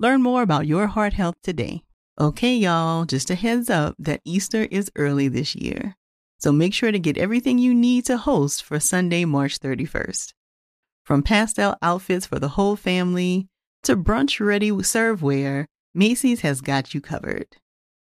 Learn more about your heart health today. Okay, y'all, just a heads up that Easter is early this year. So make sure to get everything you need to host for Sunday, March 31st. From pastel outfits for the whole family to brunch ready serveware, Macy's has got you covered.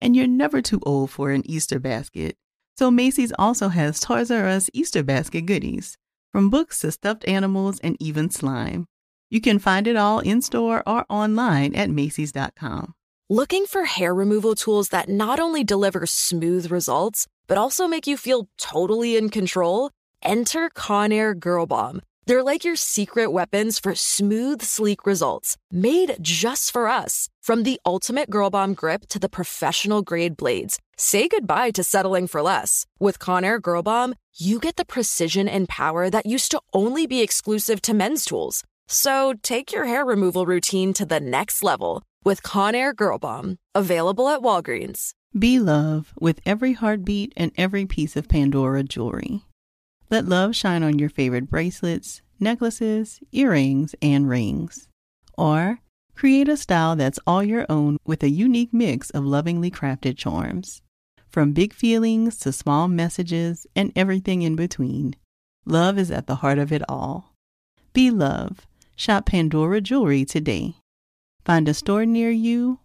And you're never too old for an Easter basket. So Macy's also has Toys R Us Easter basket goodies, from books to stuffed animals and even slime. You can find it all in store or online at Macy's.com. Looking for hair removal tools that not only deliver smooth results, but also make you feel totally in control? Enter Conair Girl Bomb. They're like your secret weapons for smooth, sleek results, made just for us. From the ultimate Girl Bomb grip to the professional grade blades, say goodbye to settling for less. With Conair Girl Bomb, you get the precision and power that used to only be exclusive to men's tools. So take your hair removal routine to the next level with Conair Girl Bomb, available at Walgreens. Be love with every heartbeat and every piece of Pandora jewelry. Let love shine on your favorite bracelets, necklaces, earrings, and rings. Or create a style that's all your own with a unique mix of lovingly crafted charms. From big feelings to small messages and everything in between, love is at the heart of it all. Be love. Shop Pandora Jewelry today. Find a store near you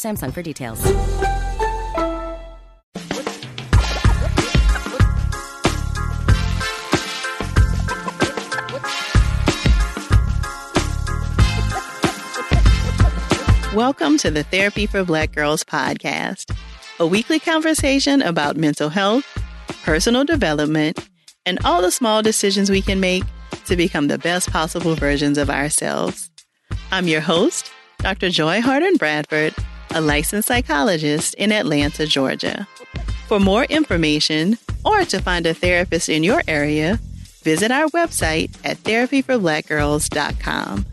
slash Samsung for details. Welcome to the Therapy for Black Girls podcast, a weekly conversation about mental health, personal development, and all the small decisions we can make to become the best possible versions of ourselves. I'm your host, Dr. Joy Harden Bradford, a licensed psychologist in Atlanta, Georgia. For more information or to find a therapist in your area, visit our website at therapyforblackgirls.com.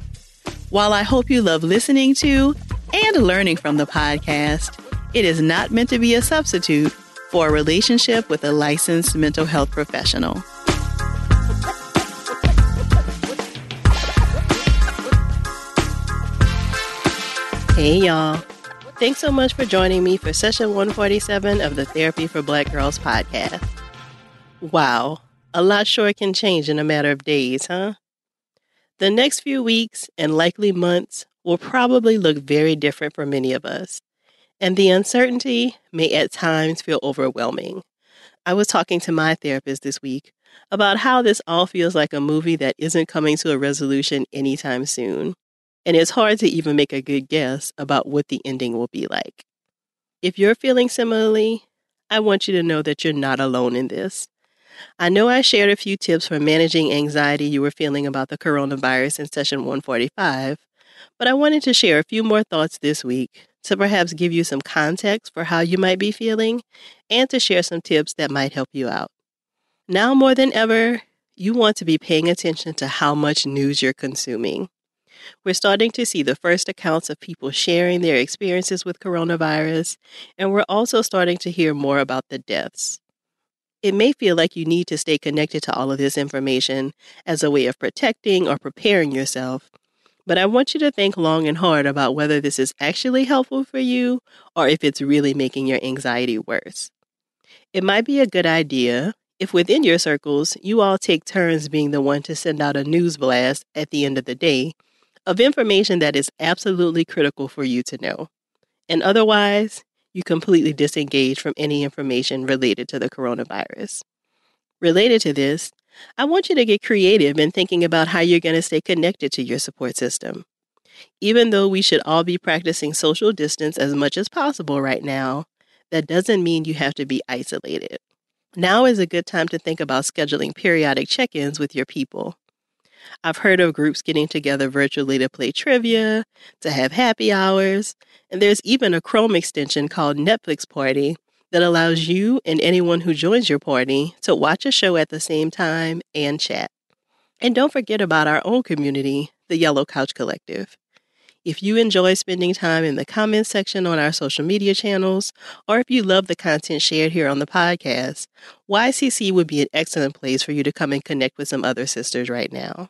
While I hope you love listening to and learning from the podcast, it is not meant to be a substitute for a relationship with a licensed mental health professional. Hey, y'all. Thanks so much for joining me for session 147 of the Therapy for Black Girls podcast. Wow, a lot sure can change in a matter of days, huh? The next few weeks and likely months will probably look very different for many of us, and the uncertainty may at times feel overwhelming. I was talking to my therapist this week about how this all feels like a movie that isn't coming to a resolution anytime soon and it's hard to even make a good guess about what the ending will be like. If you're feeling similarly, I want you to know that you're not alone in this. I know I shared a few tips for managing anxiety you were feeling about the coronavirus in session 145, but I wanted to share a few more thoughts this week to perhaps give you some context for how you might be feeling and to share some tips that might help you out. Now more than ever, you want to be paying attention to how much news you're consuming. We're starting to see the first accounts of people sharing their experiences with coronavirus, and we're also starting to hear more about the deaths. It may feel like you need to stay connected to all of this information as a way of protecting or preparing yourself, but I want you to think long and hard about whether this is actually helpful for you or if it's really making your anxiety worse. It might be a good idea if within your circles you all take turns being the one to send out a news blast at the end of the day of information that is absolutely critical for you to know. And otherwise, you completely disengage from any information related to the coronavirus. Related to this, I want you to get creative in thinking about how you're going to stay connected to your support system. Even though we should all be practicing social distance as much as possible right now, that doesn't mean you have to be isolated. Now is a good time to think about scheduling periodic check ins with your people. I've heard of groups getting together virtually to play trivia, to have happy hours, and there's even a Chrome extension called Netflix Party that allows you and anyone who joins your party to watch a show at the same time and chat. And don't forget about our own community, the Yellow Couch Collective. If you enjoy spending time in the comments section on our social media channels, or if you love the content shared here on the podcast, YCC would be an excellent place for you to come and connect with some other sisters right now.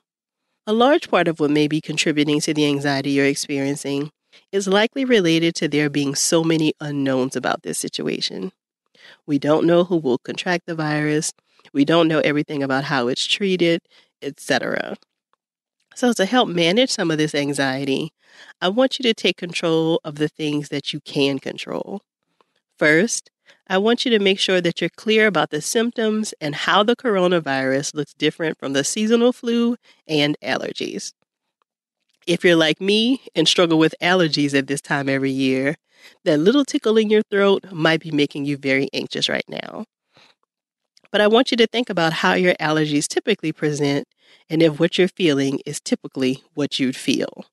A large part of what may be contributing to the anxiety you're experiencing is likely related to there being so many unknowns about this situation. We don't know who will contract the virus, we don't know everything about how it's treated, etc. So, to help manage some of this anxiety, I want you to take control of the things that you can control. First, I want you to make sure that you're clear about the symptoms and how the coronavirus looks different from the seasonal flu and allergies. If you're like me and struggle with allergies at this time every year, that little tickle in your throat might be making you very anxious right now. But I want you to think about how your allergies typically present and if what you're feeling is typically what you'd feel.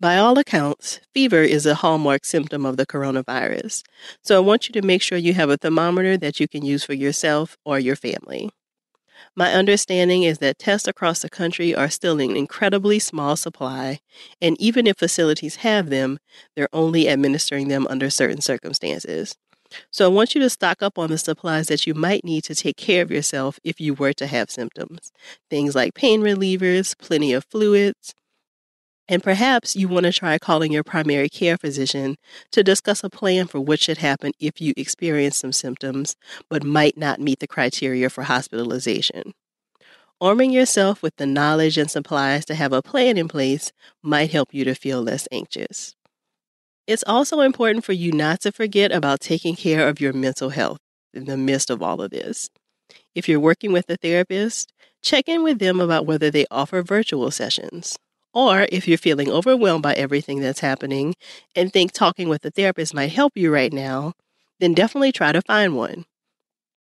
By all accounts, fever is a hallmark symptom of the coronavirus, so I want you to make sure you have a thermometer that you can use for yourself or your family. My understanding is that tests across the country are still in incredibly small supply, and even if facilities have them, they're only administering them under certain circumstances. So I want you to stock up on the supplies that you might need to take care of yourself if you were to have symptoms. Things like pain relievers, plenty of fluids, and perhaps you want to try calling your primary care physician to discuss a plan for what should happen if you experience some symptoms but might not meet the criteria for hospitalization. Arming yourself with the knowledge and supplies to have a plan in place might help you to feel less anxious. It's also important for you not to forget about taking care of your mental health in the midst of all of this. If you're working with a therapist, check in with them about whether they offer virtual sessions. Or if you're feeling overwhelmed by everything that's happening and think talking with a therapist might help you right now, then definitely try to find one.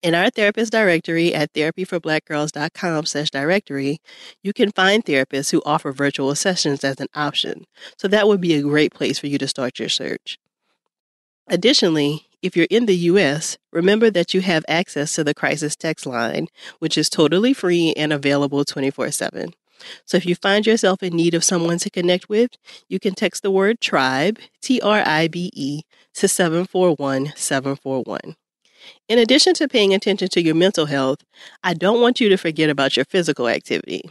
In our therapist directory at therapyforblackgirls.com slash directory, you can find therapists who offer virtual sessions as an option. So that would be a great place for you to start your search. Additionally, if you're in the US, remember that you have access to the crisis text line, which is totally free and available 24 7. So if you find yourself in need of someone to connect with, you can text the word tribe, T R I B E, to 741 741. In addition to paying attention to your mental health, I don't want you to forget about your physical activity.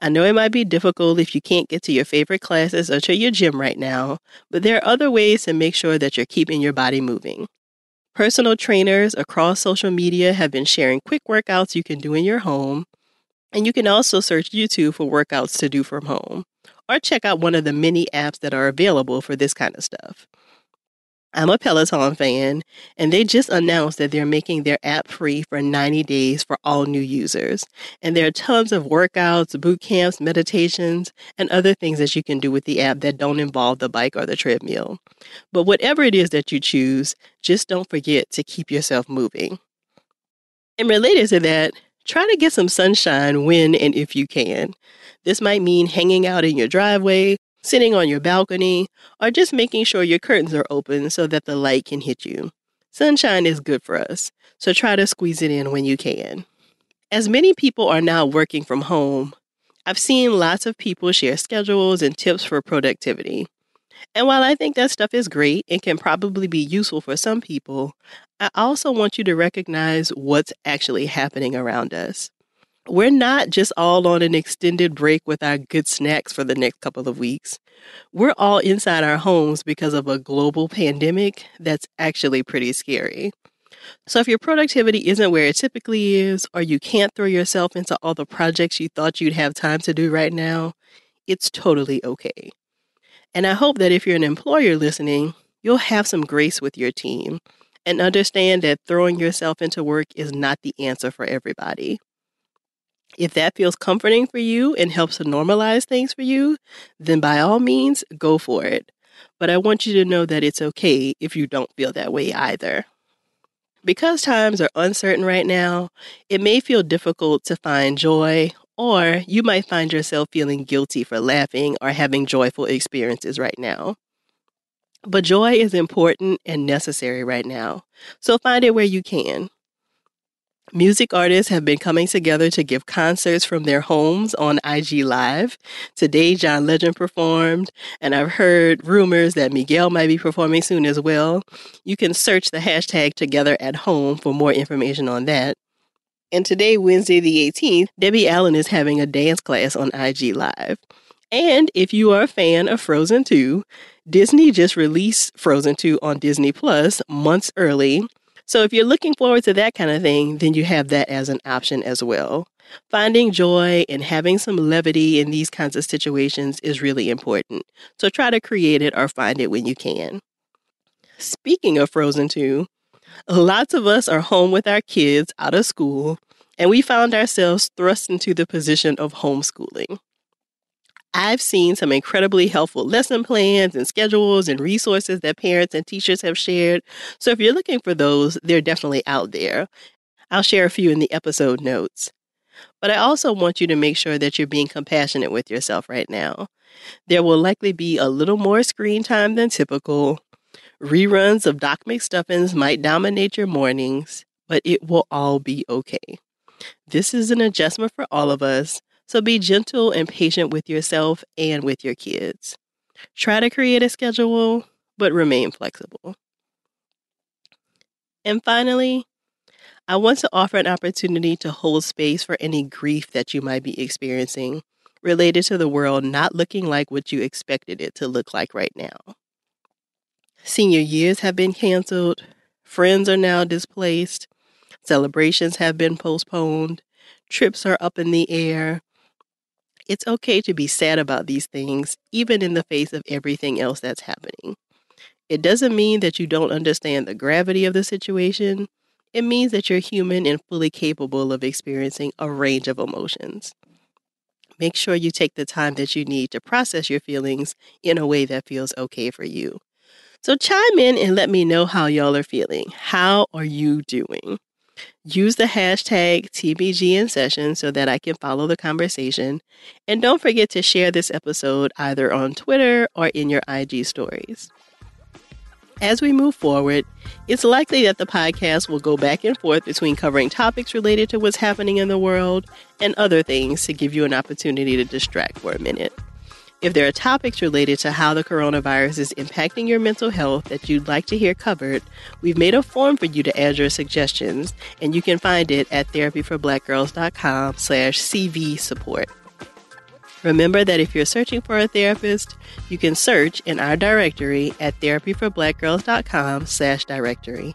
I know it might be difficult if you can't get to your favorite classes or to your gym right now, but there are other ways to make sure that you're keeping your body moving. Personal trainers across social media have been sharing quick workouts you can do in your home, and you can also search YouTube for workouts to do from home or check out one of the many apps that are available for this kind of stuff. I'm a Peloton fan, and they just announced that they're making their app free for 90 days for all new users. And there are tons of workouts, boot camps, meditations, and other things that you can do with the app that don't involve the bike or the treadmill. But whatever it is that you choose, just don't forget to keep yourself moving. And related to that, Try to get some sunshine when and if you can. This might mean hanging out in your driveway, sitting on your balcony, or just making sure your curtains are open so that the light can hit you. Sunshine is good for us, so try to squeeze it in when you can. As many people are now working from home, I've seen lots of people share schedules and tips for productivity. And while I think that stuff is great and can probably be useful for some people, I also want you to recognize what's actually happening around us. We're not just all on an extended break with our good snacks for the next couple of weeks. We're all inside our homes because of a global pandemic that's actually pretty scary. So, if your productivity isn't where it typically is, or you can't throw yourself into all the projects you thought you'd have time to do right now, It's totally okay. And I hope that if you're an employer listening, you'll have some grace with your team and understand that throwing yourself into work is not the answer for everybody. If that feels comforting for you and helps to normalize things for you, then by all means, go for it. But I want you to know that it's okay if you don't feel that way either. Because times are uncertain right now, it may feel difficult to find joy, or you might find yourself feeling guilty for laughing or having joyful experiences right now. But joy is important and necessary right now, so find it where you can. Music artists have been coming together to give concerts from their homes on IG Live. Today, John Legend performed, and I've heard rumors that Miguel might be performing soon as well. You can search the hashtag Together at Home for more information on that. And today, Wednesday the 18th, Debbie Allen is having a dance class on IG Live. And if you are a fan of Frozen 2, Disney just released Frozen 2 on Disney Plus months early so if you're looking forward to that kind of thing, then you have that as an option as well. Finding joy and having some levity in these kinds of situations is really important. So try to create it or find it when you can. Speaking of Frozen 2, lots of us are home with our kids out of school, and we found ourselves thrust into the position of homeschooling. I've seen some incredibly helpful lesson plans and schedules and resources that parents and teachers have shared. So if you're looking for those, they're definitely out there. I'll share a few in the episode notes. But I also want you to make sure that you're being compassionate with yourself right now. There will likely be a little more screen time than typical. Reruns of Doc McStuffins might dominate your mornings, but it will all be okay. This is an adjustment for all of us, so be gentle and patient with yourself and with your kids. Try to create a schedule, but remain flexible. And finally, I want to offer an opportunity to hold space for any grief that you might be experiencing related to the world not looking like what you expected it to look like right now. Senior years have been canceled, friends are now displaced, celebrations have been postponed, trips are up in the air, it's okay to be sad about these things, even in the face of everything else that's happening. It doesn't mean that you don't understand the gravity of the situation. It means that you're human and fully capable of experiencing a range of emotions. Make sure you take the time that you need to process your feelings in a way that feels okay for you. So chime in and let me know how y'all are feeling. How are you doing? Use the hashtag TBG in session so that I can follow the conversation. And don't forget to share this episode either on Twitter or in your IG stories. As we move forward, it's likely that the podcast will go back and forth between covering topics related to what's happening in the world and other things to give you an opportunity to distract for a minute. If there are topics related to how the coronavirus is impacting your mental health that you'd like to hear covered, we've made a form for you to add your suggestions, and you can find it at therapyforblackgirls.com slash CV support. Remember that if you're searching for a therapist, you can search in our directory at therapyforblackgirls.com slash directory.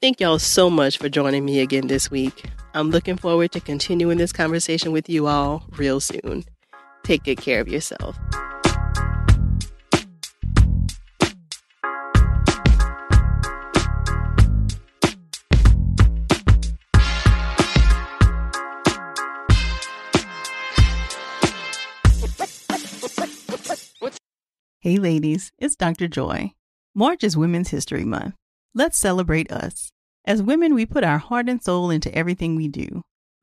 Thank y'all so much for joining me again this week. I'm looking forward to continuing this conversation with you all real soon take good care of yourself. Hey, ladies, it's Dr. Joy. March is Women's History Month. Let's celebrate us. As women, we put our heart and soul into everything we do.